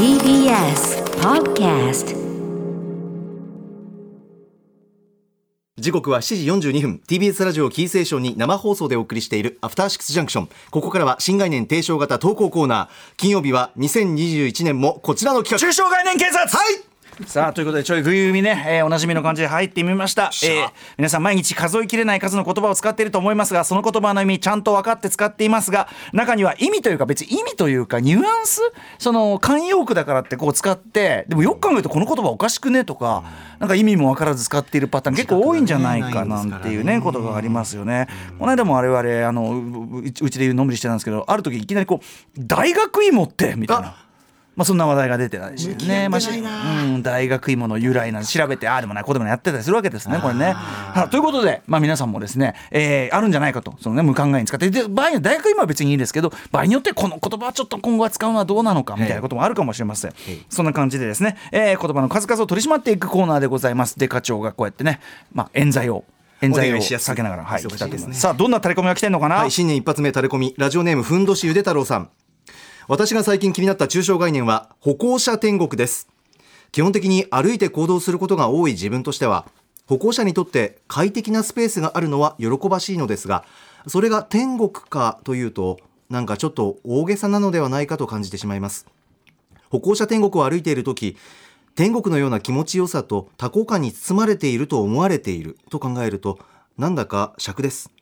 TBS Podcast 時刻は7時42分。TBS ラジオキーセーションに生放送でお送りしているアフターシックスジャンクションここからは新概念提唱型投稿コーナー。金曜日は2021年もこちらの企画。中小概念警察。はいさあということでちょいぐいぐみね、えーおなじみの感じで入ってみました、えー皆さん毎日数えきれない数の言葉を使っていると思いますがその言葉の意味ちゃんと分かって使っていますが中には意味というか別に意味というかニュアンスその慣用句だからってこう使ってでもよく考えるとこの言葉おかしくねとか、なんか意味も分からず使っているパターン結構多いんじゃないかなんていうねことがありますよね。この間も我々あのうううちでのんびりしてたんですけどある時いきなりこう大学芋ってみたいな。まあ、そんな話題が出てないしね、まあしうん、大学芋の由来なんて調べてああでもないこうでもないやってたりするわけですねこれね。はということで、まあ、皆さんもですね、えーあるんじゃないかと。その、ね、無考えに使って。で場合には大学芋は別にいいですけど場合によってこの言葉はちょっと今後は使うのはどうなのかみたいなこともあるかもしれません。そんな感じでですね、えー言葉の数々を取り締まっていくコーナーでございます。で課長がこうやってね、まあ、冤罪を冤罪を避けながら、はい、いね。ますさあどんなタレコミが来てんのかな、はい、新年一発目タレコミラジオネームふんどしゆで太郎さん私が最近気になった抽象概念は歩行者天国です。基本的に歩いて行動することが多い自分としては歩行者にとって快適なスペースがあるのは喜ばしいのですがそれが天国かというとなんかちょっと大げさなのではないかと感じてしまいます。歩行者天国を歩いている時天国のような気持ちよさと多幸感に包まれていると思われていると考えるとなんだか尺です。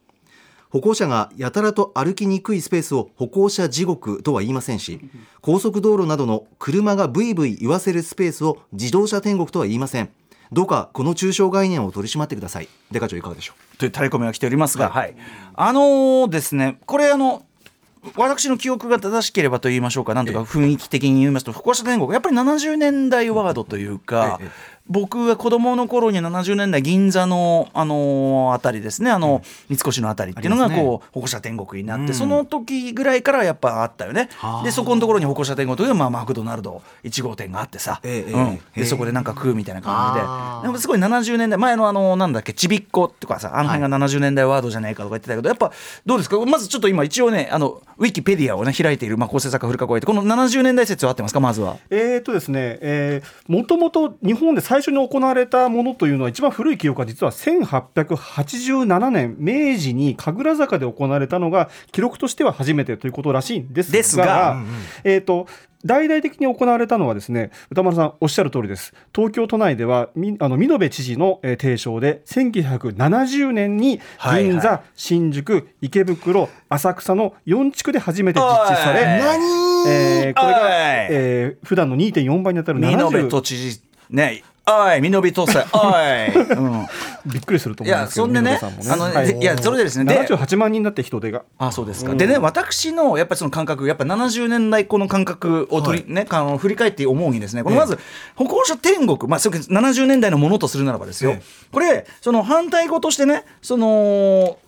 歩行者がやたらと歩きにくいスペースを歩行者地獄とは言いませんし高速道路などの車がブイブイ言わせるスペースを自動車天国とは言いません。どうかこの抽象概念を取り締まってください。デカ長いかがでしょというタレコミが来ておりますが、はい。あのーですねこれあの私の記憶が正しければと言いましょうか。なんとか雰囲気的に言いますと歩行者天国。やっぱり70年代ワードというか、ええ僕が子供の頃に70年代銀座の、あのーあたりですね。あの、三越のあたりっていうのがこう、歩行者天国になって、うん。その時ぐらいからやっぱあったよね。はあ。でそこのところに歩行者天国という、まあ、マクドナルド1号店があってさ、ええうん。ええ。でそこでなんか食うみたいな感じで。でもすごい70年代前のあのなんだっけちびっことかさあの辺が70年代ワードじゃないかとか言ってたけどやっぱどうですか？まずちょっと今一応ねあのウィキペディアをね開いている、まあ、構成作家古川光ってこの70年代説は合ってますか？まずは。えーとですね、えー、もともと日本で最初に行われたものというのは一番古い記憶は実は1887年明治に神楽坂で行われたのが記録としては初めてということらしいんですがですがうんうん。えー、と大々的に行われたのはですね歌丸さんおっしゃる通りです。東京都内ではみあの見延知事の、えー提唱で1970年にはいはい。銀座、新宿池袋浅草の4地区で初めて実施され、はいえーこれが、はい。えー普段の2.4倍に当たる見延70都知事ねおい見延都政おい、うん、びっくりするといや思うんですけどそんでね見延さんもあの、はい。いやそれでですねで78万人だって人手が。あそうですか、でね私のやっぱりその感覚やっぱ70年代この感覚を取り、ねあの振り返って思うにですねこのまず歩行者天国まあそれ70年代のものとするならばですよ、え。これその反対語としてねその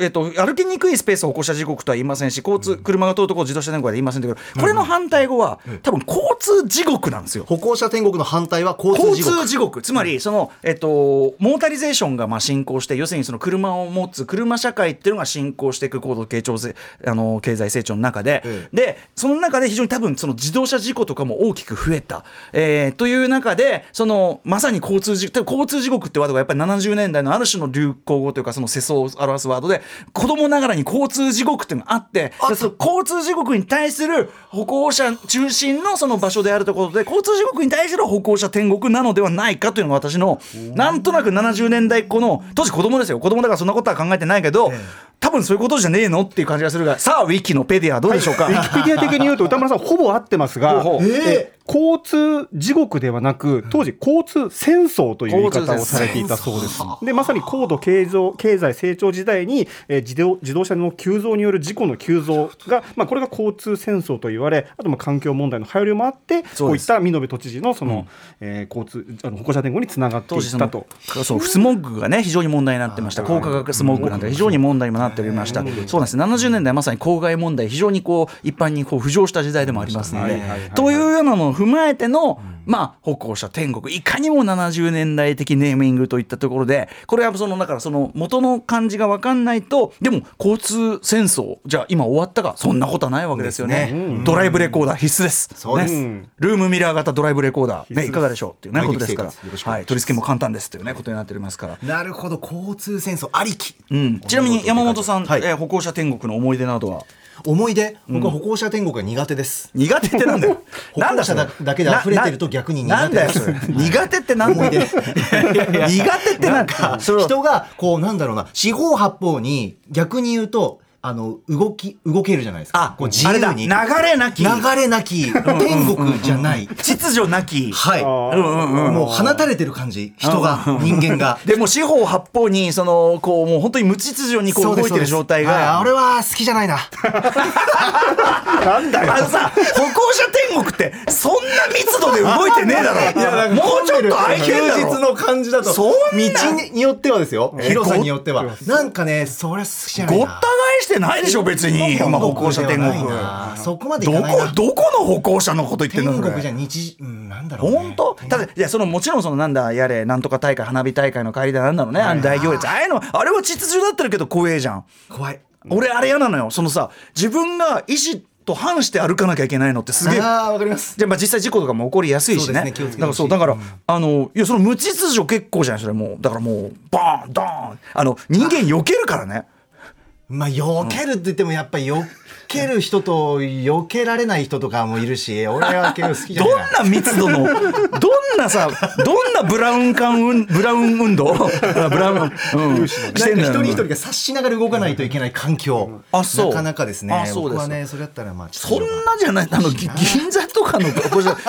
えっと歩きにくいスペースを歩行者時刻とは言いませんし交通、車が通るところを自動車天国は言いませんけどこれの反対語は、多分交通地獄なんですよ。歩行者天国の反対は交通交地獄通地獄つまりその、えっと、モータリゼーションがまあ進行して要するにその車を持つ車社会っていうのが進行していく高度経長せあの経済成長の中で、えでその中で非常に多分その自動車事故とかも大きく増えた、えーという中でそのまさに交通事交通地獄ってワードがやっぱり70年代のある種の流行語というかその世相を表すワードで子供ながらに交通地獄っていうのがあって交通地獄に対する歩行者中心のその場所であるということで交通地獄に対する歩行者天国なのではないかというのが私のなんとなく70年代この当時子供ですよ。子供だからそんなことは考えてないけど、多分そういうことじゃねえのっていう感じがするがさあウィキのペディアどうでしょうか、ウィキペディア的に言うと歌丸さんほぼ合ってますが、えー交通地獄ではなく当時交通戦争という言い方をされていたそうです。でまさに高度経済経済成長時代に、えー自動自動車の急増による事故の急増が、まあ、これが交通戦争と言われあとまあ環境問題の配慮もあってこういった見延都知事のその、えー交通あの歩行者天国につながっていったと。そうスモッグがね非常に問題になってました。高化学スモッグなんて非常に問題にもなっておりました。そうなんです。70年代まさに公害問題非常にこう一般にこう浮上した時代でもありますので。というようなのを踏まえてのまあ歩行者天国。いかにも70年代的ネーミングといったところでこれはそのだからその元の漢字が分かんないとでも交通戦争じゃあ今終わったかそんなことはないわけですよね。ね。ドライブレコーダー必須です。そうです。ね。ルームミラー型ドライブレコーダー、ね、いかがでしょうっていうねことですから。はい、取り付けも簡単ですっていうねことになっておりますから。なるほど。交通戦争ありき、うん、ちなみに山本さん、はい。えー歩行者天国の思い出などは？思い出？僕は歩行者天国が苦手です、苦手ってなんだよ。歩行者だだけで溢れてると逆に苦手です苦手ってなんだよ。苦手ってなんか人がこうなんだろうな四方八方に逆に言うとあの動き動けるじゃないですか。あこう自由に。流れなき。流れなき天国じゃない。秩序なき。はい。ー。もう放たれてる感じ人が人間が。でも四方八方にそのこうもう本当に無秩序にこう動いてる状態はい。が俺は好きじゃないな。なんだよ。あのさ歩行者天国ってそんな密度で動いてねえだろ。もうちょっと空いて休んだろ。日の感じだと。そんな。道によってはですよ。え広さによっては。ごなんかねそれ好きじゃないな。ごった返してないでしょ別に、まあ、歩行者天国そこまでいどこどこの歩行者のこと言ってんの天国じゃ日うんなんだろうね。本当？ただいやそのもちろんそのなんだやれなんとか大会花火大会の帰りだなんだろうね。あの大行列ああいうのあれは秩序だったるけど怖えじゃん。怖い。俺あれ嫌なのよ。そのさ自分が意思と反して歩かなきゃいけないのってすげえ。ああわかります。じゃあまあ実際事故とかも起こりやすいしね。ねだからそうだから、あのいやその無秩序結構じゃないそれもう。だからもうバーンドーン。あの人間避けるからねまあ避けるって言ってもやっぱりよ ける人と避けられない人とかもいるし俺は結構好きじゃないどんな密度のどんなさどんなブラウン管運ブラウン運動あブラウン、うん、してんだ一人一人が察しながら動かないといけない環境、あそう。なかなかですね。あそうです。ねそれだったらまあそんなじゃないあのぎ銀座とかの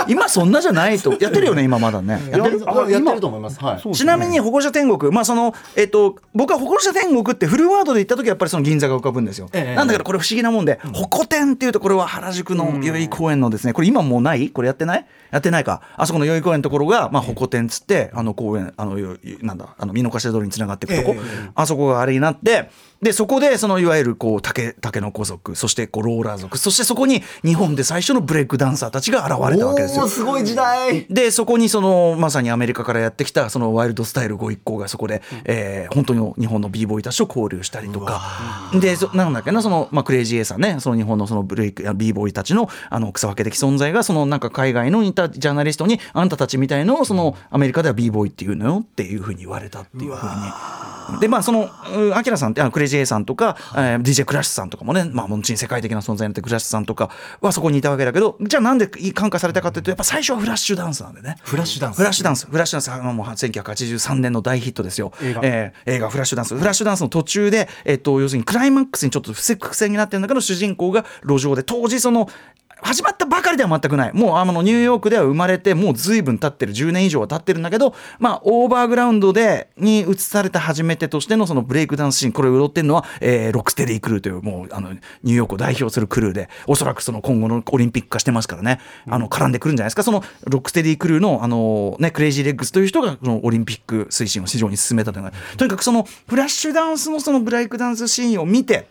今そんなじゃないとやってるよね今まだね。やってるあやってると思います。はい。ちなみに歩行者天国、まあそのえっと、僕は歩行者天国ってフルワードで言った時はやっぱりその銀座が浮かぶんですよ、ええ。なんだけどこれ不思議なもんで、歩行天っていうとこれは原宿の代々木公園のですねこれ今もうない？これやってない？やってないか。あそこの代々木公園のところが、まあ、歩行天っつってあの公園あのよなんだあの見逃し通りにつながっていくとこ、ええ。あそこがあれになってでそこでそのいわゆるこう竹竹の子族そしてこうローラー族そしてそこに日本で最初のブレイクダンサーたちが現れたわけですよ。すごい時代でそこにそのまさにアメリカからやってきたそのワイルドスタイルご一行がそこで、えー本当に日本の b ボーイたちと交流したりとかでそなんだっけなその、まあ、クレイジー A さんねその日本のそのブレイク b ボーイたちのあの草分け的存在がそのなんか海外のいたジャーナリストにあんたたちみたいのをそのアメリカでは b ボーイっていうのよっていうふうに言われたっていうふうに。でまあそのうアキラさんってあのクレイジー A さんとか、えー DJ クラッシュさんとかもねまあ後に世界的な存在になってクラッシュさんとかはそこにいたわけだけどじゃあなんで感化されたかっていうとやっぱ最初はフラッシュダンスなんでね。フラッシュダンス。フラッシュダンス、フラッシュダンス、あのもう1983年の大ヒットですよ。映画。えー映画フラッシュダンス、フラッシュダンスの途中で、えっと、要するにクライマックスにちょっと伏せ伏線になってるんだけど、主人公が路上で、当時その、始まったばかりでは全くない。もうあのニューヨークでは生まれて、もう随分経ってる、10年以上は経ってるんだけど、まあ、オーバーグラウンドで、に移された初めてとしてのそのブレイクダンスシーン、これを踊ってるのは、えーロックステディクルーという、もう、あの、ニューヨークを代表するクルーで、おそらくその今後のオリンピック化してますからね、あの、絡んでくるんじゃないですか。その、ロックステディクルーの、あの、ね、クレイジーレッグスという人が、そのオリンピック推進を非常に進めたというのが、とにかくその、フラッシュダンスのそのブレイクダンスシーンを見て、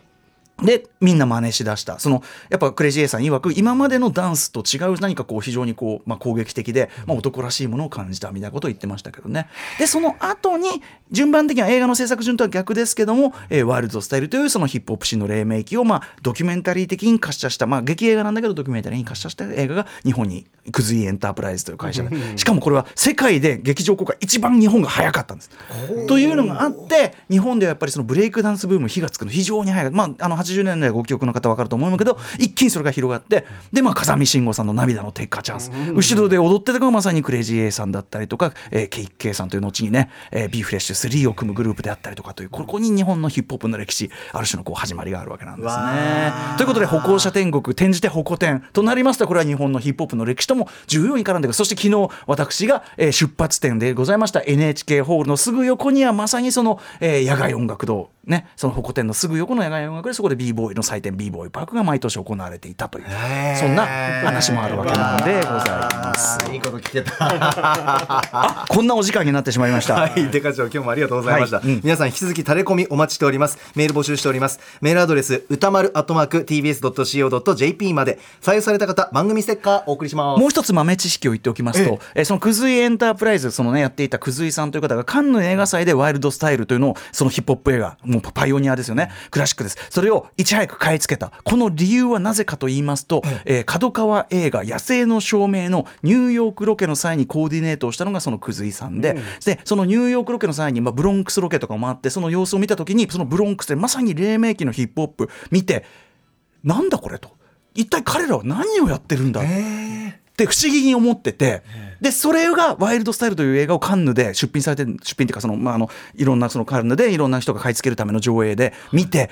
でみんな真似しだした。そのやっぱクレイジー A さん曰く今までのダンスと違う何かこう非常にこう、まあ、攻撃的で、まあ、男らしいものを感じたみたいなことを言ってましたけどね。でその後に順番的には映画の制作順とは逆ですけども、えーワイルドスタイルというそのヒップホップシーンの黎明期を、まあ、ドキュメンタリー的に可視化した、まあ、劇映画なんだけどドキュメンタリーに可視化した映画が日本にクズイエンタープライズという会社で。しかもこれは世界で劇場公開一番日本が早かったんです。というのがあって日本ではやっぱりそのブレイクダンスブーム火がつくの非常に早い、まあ、あの80年代ご記憶の方分かると思うけど一気にそれが広がってで、まあ、風見慎吾さんの「涙の鉄火チャンス」後ろで踊ってたのがまさにクレイジー A さんだったりとか、えー、ケイケイさんという後にね、えー、ビーフレッシュ3を組むグループであったりとかというここに日本のヒップホップの歴史ある種のこう始まりがあるわけなんですね。ということで歩行者天国転じて歩行天となりますとこれは日本のヒップホップの歴史とも重要に絡んでく。るそして昨日私が、えー出発点でございました。NHK ホールのすぐ横にはまさにその、えー野外音楽堂ねその歩行天のすぐ横の野外音楽でそこで b ボーイの祭典 b ボーイパークが毎年行われていたというそんな話もあるわけなんでございます。いいこと聞けた。あこんなお時間になってしまいました。はい、デカ長、今日もありがとうございました。はいうん皆さん、引き続きタレコミお待ちしております。メール募集しております。メールアドレス、歌丸アットマーク tbs.co.jp まで、採用された方、番組ステッカーお送りします。もう一つ豆知識を言っておきますと、えそのくずいエンタープライズ、そのね、やっていたくずいさんという方が、カンヌ映画祭でワイルドスタイルというのを、そのヒップホップ映画、もうパイオニアですよね、クラシックです。それをいち早く買い付けた。この理由はなぜかと言いますと、えー角川映画、野生の照明のニューヨークロケの際にコーディネートをしたのがそのくずいさんで、で、そのニューヨークロケの際に、まあ、ブロンクスロケとかもあって、その様子を見たときに、そのブロンクスでまさに黎明期のヒップホップ見て、なんだこれと。一体彼らは何をやってるんだって不思議に思ってて、で、それがワイルドスタイルという映画をカンヌで出品されて、出品っていうか、その、まあ、あの、いろんなそのカンヌでいろんな人が買い付けるための上映で見て、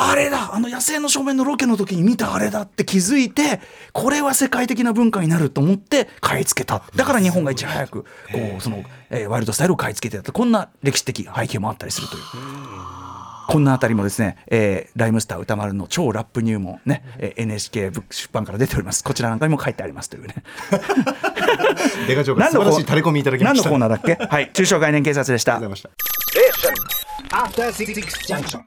あれだあの野生の正面のロケの時に見たあれだって気づいて、これは世界的な文化になると思って買い付けた。だから日本がいち早く、こう、その、えーワイルドスタイルを買い付けてた。こんな歴史的背景もあったりするという。こんなあたりもですね、えーライムスター歌丸の超ラップ入門ね、えー NHK ブック出版から出ております。こちらなんかにも書いてありますというね。デカ長が素晴らしいタレコミいただきました。何のコーナーだっけ？はい、中小概念警察でしたありがとうございました。After Six Junction.